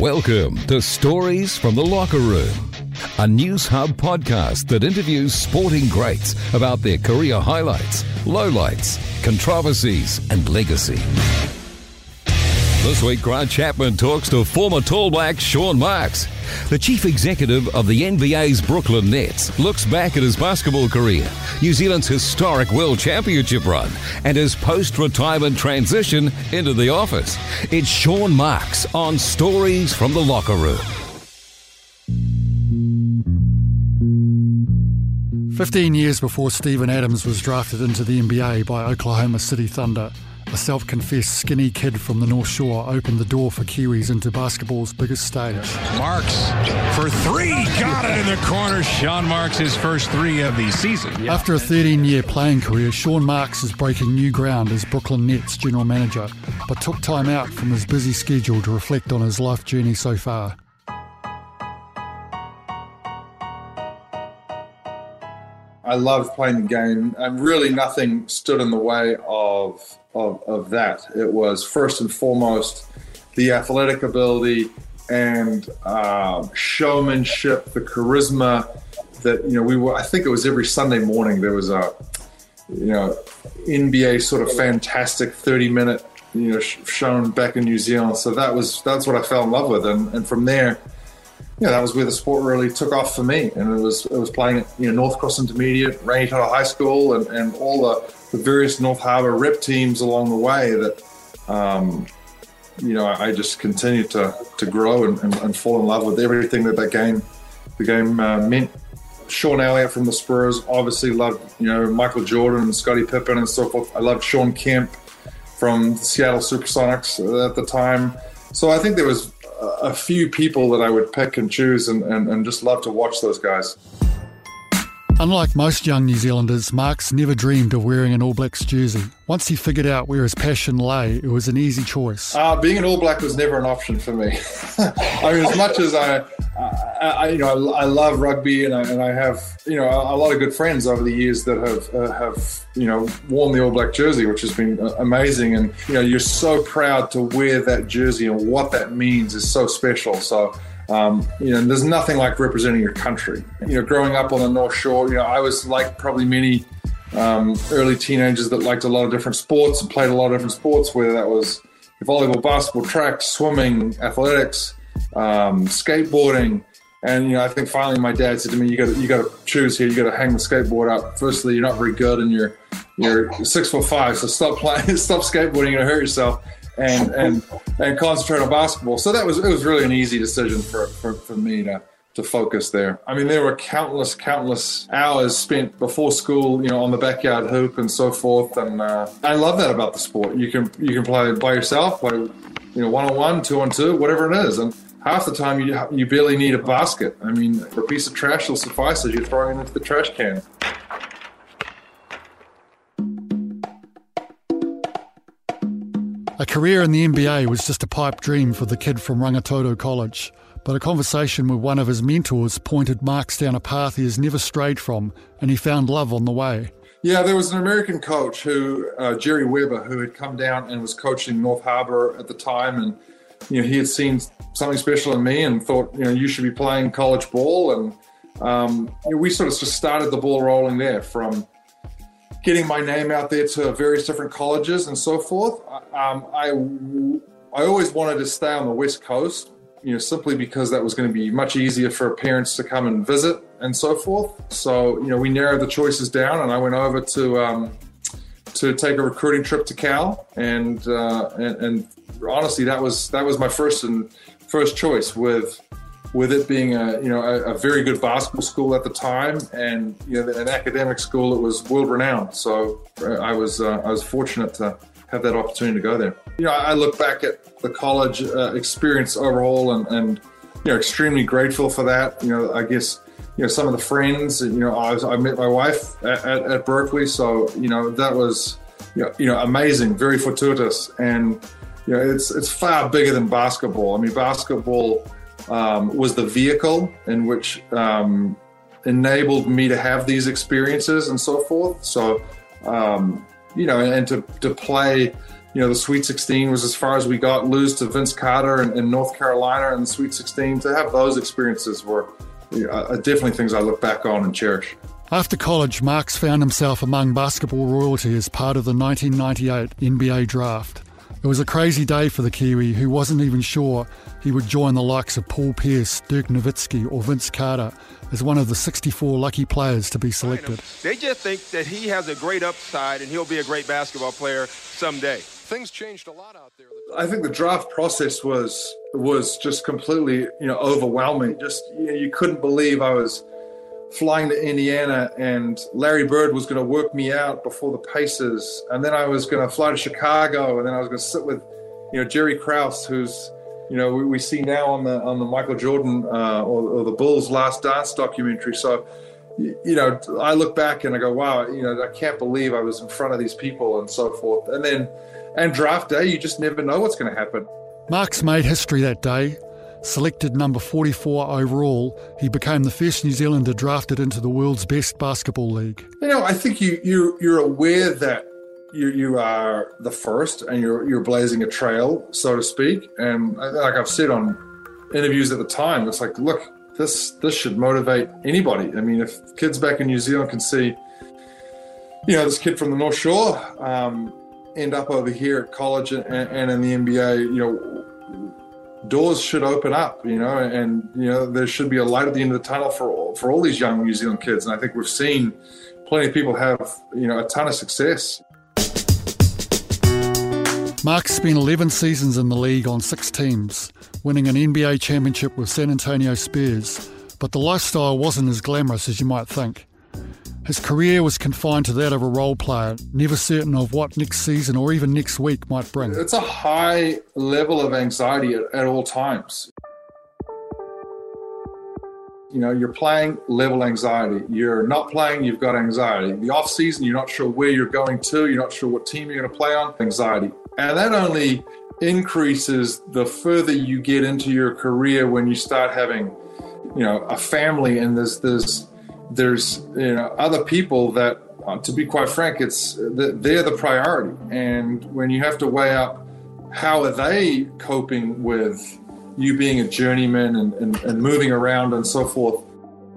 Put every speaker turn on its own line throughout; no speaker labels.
Welcome to Stories from the Locker Room, a News Hub podcast that interviews sporting greats about their career highlights, lowlights, controversies, and legacy. This week, Grant Chapman talks to former Tall Black Sean Marks. The chief executive of the NBA's Brooklyn Nets looks back at his basketball career, New Zealand's historic World Championship run, and his post retirement transition into the office. It's Sean Marks on Stories from the Locker Room.
15 years before Steven Adams was drafted into the NBA by Oklahoma City Thunder, a self confessed skinny kid from the North Shore opened the door for Kiwis into basketball's biggest stage.
Marks for three. Got it in the corner. Sean Marks, his first three of the season.
After a 13 year playing career, Sean Marks is breaking new ground as Brooklyn Nets general manager, but took time out from his busy schedule to reflect on his life journey so far.
I loved playing the game, and really nothing stood in the way of, of of that. It was first and foremost the athletic ability and uh, showmanship, the charisma that you know we were. I think it was every Sunday morning there was a you know NBA sort of fantastic thirty minute you know shown back in New Zealand. So that was that's what I fell in love with, and and from there yeah, that was where the sport really took off for me. And it was it was playing at you know Northcross Intermediate, Rangitoto High School, and, and all the, the various North Harbour rep teams along the way that um, you know I just continued to to grow and, and, and, fall in love with everything that that game the game uh, meant. Sean Elliott from the Spurs obviously loved you know Michael Jordan and Scottie Pippen and so forth. I loved Sean Kemp from Seattle SuperSonics at the time. So I think there was a few people that I would pick and choose and, and, and just love to watch those guys.
Unlike most young New Zealanders, Marks never dreamed of wearing an All Blacks jersey. Once he figured out where his passion lay, it was an easy choice.
Uh, being an All Black was never an option for me. I mean, as much as I, I, I you know, I, I love rugby and I, and I, have, you know, a, lot of good friends over the years that have, uh, have, you know, worn the All Black jersey, which has been uh, amazing. And you know, you're so proud to wear that jersey, and what that means is so special. So um, you know, there's nothing like representing your country. You know, growing up on the North Shore, you know, I was like probably many um, early teenagers that liked a lot of different sports and played a lot of different sports, whether that was volleyball, basketball, track, swimming, athletics, um, skateboarding. And you know, I think finally my dad said to me, "You got you got to choose here. You got to hang the skateboard up. Firstly, you're not very good, and you're you're six foot five, so stop playing, stop skateboarding. You're gonna hurt yourself." And and and concentrate on basketball. So that was it was really an easy decision for, for, for me to to focus there. I mean, there were countless, countless hours spent before school, you know, on the backyard hoop and so forth. And uh, I love that about the sport. You can you can play by yourself, play, you know, one on one, two on two, whatever it is. And half the time you you barely need a basket. I mean, a piece of trash will suffice as you're throwing it into the trash can.
A career in the NBA was just a pipe dream for the kid from Rangitoto College, but a conversation with one of his mentors pointed Marks down a path he has never strayed from, and he found love on the way.
Yeah, there was an American coach who, uh, Jerry Weber, who had come down and was coaching North Harbour at the time, and you know he had seen something special in me and thought, you know, you should be playing college ball, and um, you know, we sort of just started the ball rolling there from getting my name out there to various different colleges and so forth. Um, I I always wanted to stay on the west coast, you know, simply because that was going to be much easier for parents to come and visit and so forth. So you know, we narrowed the choices down, and I went over to um, to take a recruiting trip to Cal, and, uh, and and honestly, that was that was my first and first choice with with it being a you know a, a, very good basketball school at the time, and you know an academic school that was world renowned. So uh, I was uh, I was fortunate to have that opportunity to go there. You know, I look back at the college uh, experience overall, and, and you know extremely grateful for that. You know, I guess you know some of the friends. You know, I, was, I met my wife at, at, at Berkeley, so you know that was you know, you know amazing, very fortuitous, and you know it's it's far bigger than basketball. I mean, basketball um, was the vehicle in which um, enabled me to have these experiences and so forth. So, um, you know, and to, to play you know, the Sweet 16 was as far as we got. Lose to Vince Carter in, in North Carolina in the Sweet 16. To have those experiences were you know, uh, definitely things I look back on and cherish.
After college, Marks found himself among basketball royalty as part of the 1998 NBA draft. It was a crazy day for the Kiwi, who wasn't even sure he would join the likes of Paul Pierce, Dirk Nowitzki, or Vince Carter as one of the 64 lucky players to be selected.
They just think that he has a great upside and he'll be a great basketball player someday.
Things changed a lot out there.
I think the draft process was was just completely, you know, overwhelming. Just you, know, you couldn't believe I was flying to Indiana and Larry Bird was going to work me out before the Pacers, and then I was going to fly to Chicago, and then I was going to sit with, you know, Jerry Krause, who's, you know, we, we see now on the on the Michael Jordan uh, or, or, the Bulls' Last Dance documentary. So, you know, I look back and I go, wow, you know, I can't believe I was in front of these people and so forth. And then, and draft day, you just never know what's going to happen.
Marks made history that day Selected number 44 overall, he became the first New Zealander drafted into the world's best basketball league.
You know, I think you, you you're aware that you, you are the first and you're, you're blazing a trail, so to speak. And like I've said on interviews at the time, it's like, look, this this should motivate anybody. I mean, if kids back in New Zealand can see, you know, this kid from the North Shore um, end up over here at college and, and in the NBA, you know, doors should open up, you know, and you know there should be a light at the end of the tunnel for all, for all these young New Zealand kids. And I think we've seen plenty of people have you know a ton of success.
Mark spent 11 seasons in the league on six teams, winning an NBA championship with San Antonio Spurs. But the lifestyle wasn't as glamorous as you might think. His career was confined to that of a role player, never certain of what next season or even next week might bring.
It's a high level of anxiety at, at all times. You know, you're playing level anxiety. You're not playing, you've got anxiety. The off season, you're not sure where you're going to, you're not sure what team you're going to play on, anxiety. And that only increases the further you get into your career when you start having, you know, a family and there's there's there's you know other people that uh, to be quite frank it's they're the priority. And when you have to weigh up how are they coping with you being a journeyman and, and, and moving around and so forth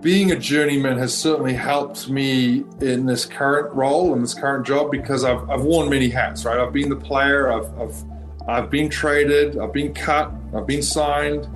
being a journeyman has certainly helped me in this current role and this current job because I've, I've worn many hats right? I've been the player I've, I've I've been traded I've been cut I've been signed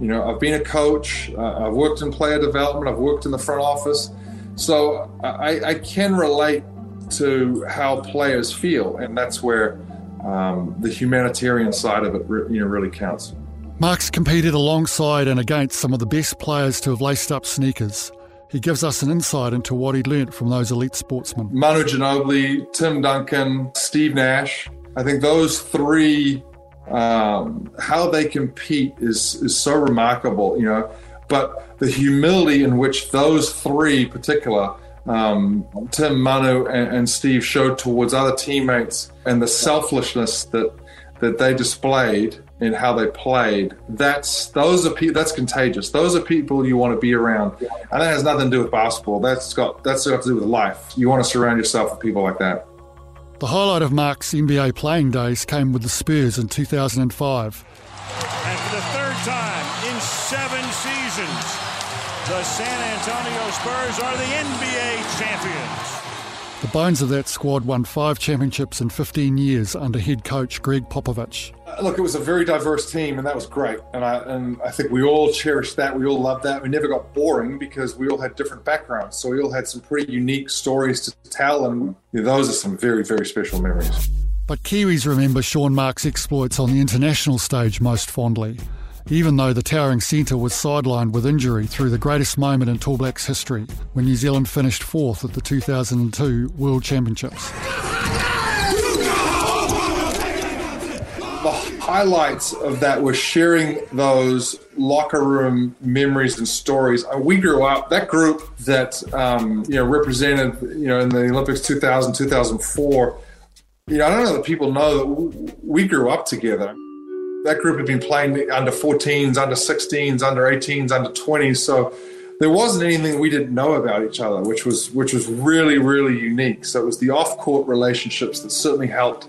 you know, I've been a coach, uh, I've worked in player development, I've worked in the front office. So I, I can relate to how players feel, and that's where um, the humanitarian side of it you know, really counts.
Marks competed alongside and against some of the best players to have laced up sneakers. He gives us an insight into what he learnt from those elite sportsmen.
Manu Ginobili, Tim Duncan, Steve Nash. I think those three um, how they compete is is so remarkable, you know. But the humility in which those three, particular um, Tim, Manu, and, and, Steve, showed towards other teammates, and the selflessness that that they displayed in how they played, that's those are pe- that's contagious. Those are people you want to be around, and that has nothing to do with basketball. That's got that's got to do with life. You want to surround yourself with people like that.
The highlight of Marks' NBA playing days came with the Spurs in 2005.
And for the third time in seven seasons, the San Antonio Spurs are the NBA champions.
The bones of that squad won five championships in 15 years under head coach Gregg Popovich.
Uh, look, it was a very diverse team, and that was great. And I and I think we all cherished that. We all loved that. We never got boring because we all had different backgrounds, so we all had some pretty unique stories to tell, and those are some very very special memories.
But Kiwis remember Sean Marks' exploits on the international stage most fondly even though the towering centre was sidelined with injury through the greatest moment in Tall Blacks history when New Zealand finished fourth at the 2002 World Championships.
The highlights of that were sharing those locker room memories and stories. Uh, we grew up, that group that um, you know represented you know in the Olympics 2000, 2004. You know, I don't know that people know that we grew up together that group had been playing under 14s, under 16s, under 18s, under 20s. So there wasn't anything we didn't know about each other, which was which was really really unique. So it was the off-court relationships that certainly helped,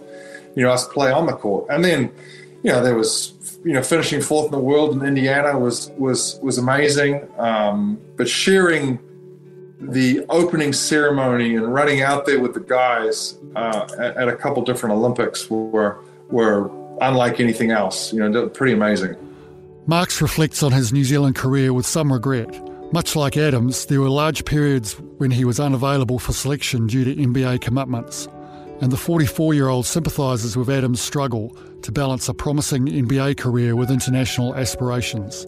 you know, us play on the court. And then, you know, there was, you know, finishing fourth in the world in Indiana was was was amazing. Um, but sharing the opening ceremony and running out there with the guys uh, at, at, a couple different Olympics were were unlike anything else. You know, pretty amazing.
Marks reflects on his New Zealand career with some regret. Much like Adams, there were large periods when he was unavailable for selection due to NBA commitments, and the 44 year old sympathises with Adams' struggle to balance a promising NBA career with international aspirations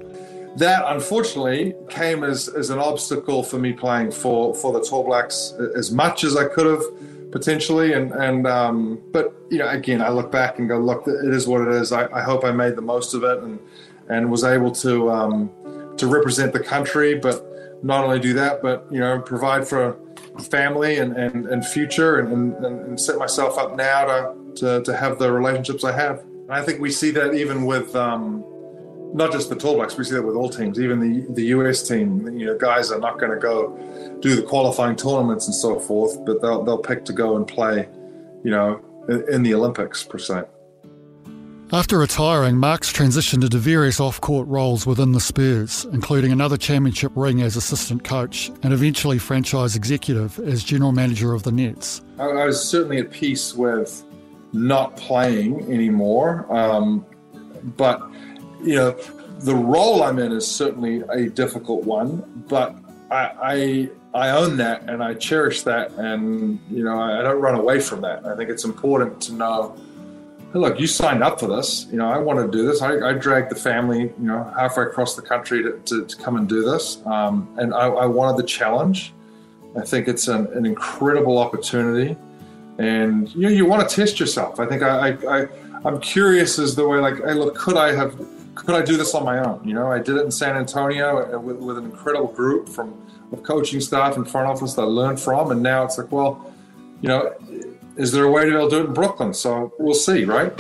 that unfortunately came as, as an obstacle for me playing for, for the Tall Blacks as much as I could have potentially. And, and um, but you know, again, I look back and go, look, it is what it is. I, I hope I made the most of it and and was able to um, to represent the country, but not only do that, but you know, provide for family and, and, and future and, and, and set myself up now to, to, to have the relationships I have. And I think we see that even with um, not just the Tall Blacks, we see that with all teams, even the the US team. You know, guys are not going to go do the qualifying tournaments and so forth, but they'll they'll pick to go and play, you know, in the Olympics per se.
After retiring, Marks transitioned into various off-court roles within the Spurs, including another championship ring as assistant coach and eventually franchise executive as general manager of the Nets.
I, I was certainly at peace with not playing anymore, um, but you know, the role I'm in is certainly a difficult one, but I, I, I own that and I cherish that, and you know I, don't run away from that. I think it's important to know. Hey, look, you signed up for this. You know, I want to do this. I, I dragged the family, you know, halfway across the country to, to, to come and do this, um, and I, I, wanted the challenge. I think it's an, an incredible opportunity, and you know, you want to test yourself. I think I, I, I I'm curious as the way like, hey, look, could I have could I do this on my own? You know, I did it in San Antonio uh, with, with an incredible group from of coaching staff and front office that I learned from, and now it's like, well, you know, is there a way to be able to do it in Brooklyn? So we'll see, right?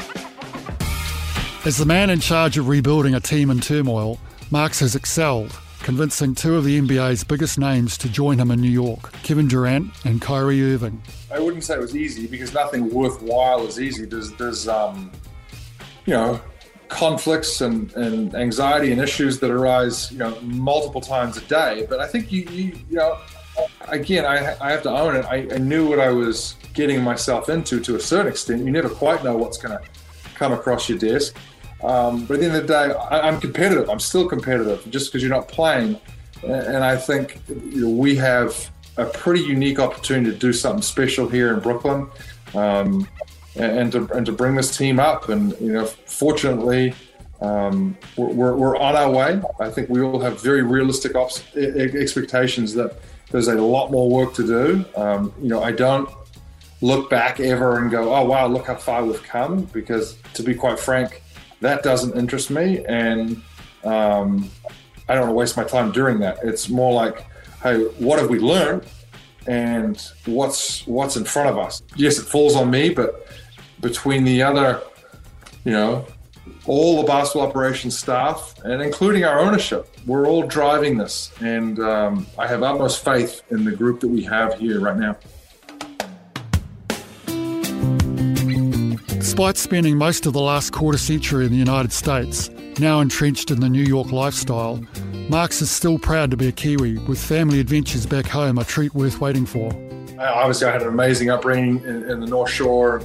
As the man in charge of rebuilding a team in turmoil, Marks has excelled, convincing two of the NBA's biggest names to join him in New York Kevin Durant and Kyrie Irving.
I wouldn't say it was easy because nothing worthwhile is easy. There's, there's um, you know, conflicts and, and anxiety and issues that arise, you know, multiple times a day. But I think you, you, you know, again, I, I have to own it. I, I knew what I was getting myself into to a certain extent. You never quite know what's going to come across your desk. Um, but at the end of the day, I, am competitive. I'm still competitive just because you're not playing. And I think you know, we have a pretty unique opportunity to do something special here in Brooklyn. Um, and to and to bring this team up. And you know, fortunately, um, we're, we're on our way. I think we all have very realistic expectations that there's a lot more work to do. Um, you know, I don't look back ever and go, "Oh wow, look how far we've come," because to be quite frank, that doesn't interest me, and um, I don't want to waste my time doing that. It's more like, "Hey, what have we learned?" And what's what's in front of us. Yes, it falls on me, but between the other, you know, all the basketball operations staff and including our ownership, we're all driving this, and um, I have utmost faith in the group that we have here right now.
Despite spending most of the last quarter century in the United States, now entrenched in the New York lifestyle, Marks is still proud to be a Kiwi, with family adventures back home a treat worth waiting for.
Obviously, I had an amazing upbringing in, in the North Shore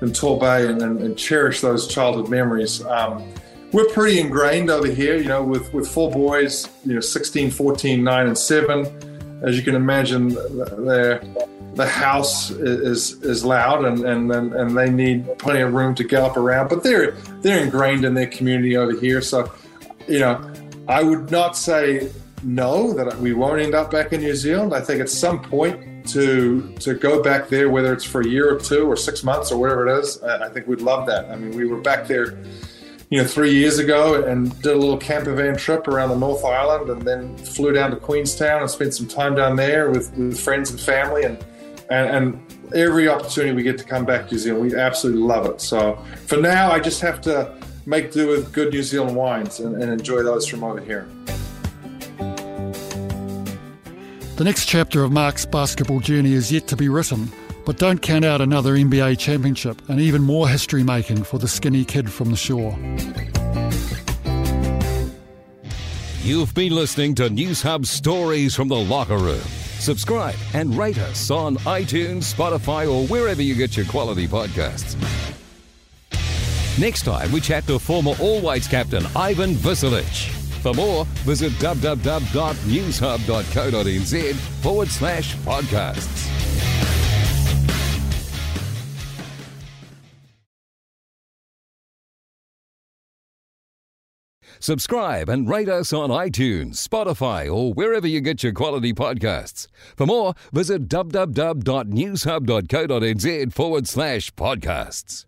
and Torbay and, and, and, cherish those childhood memories. Um, we're pretty ingrained over here, you know, with, with four boys, you know, 16, 14, 9, and 7. As you can imagine, the house is is loud and, and, and they need plenty of room to gallop around, but they're they're ingrained in their community over here. So, you know, I would not say no that we won't end up back in New Zealand. I think at some point to to go back there, whether it's for a year or two or six months or whatever it is, I think we'd love that. I mean, we were back there, you know, three years ago and did a little camper van trip around the North Island, and then flew down to Queenstown and spent some time down there with, with friends and family, and, and and every opportunity we get to come back to New Zealand, we absolutely love it. So for now, I just have to make do with good New Zealand wines and, and enjoy those from over here.
The next chapter of Marks' basketball journey is yet to be written, But don't count out another NBA championship and even more history making for the skinny kid from the shore.
You've been listening to News Hub Stories from the Locker Room. Subscribe and rate us on iTunes, Spotify, or wherever you get your quality podcasts. Next time, we chat to former All Whites captain Ivan Vicelich. For more, visit www.newshub.co.nz forward slash podcasts. Subscribe and rate us on iTunes, Spotify, or wherever you get your quality podcasts. For more, visit www.newshub.co.nz forward slash podcasts.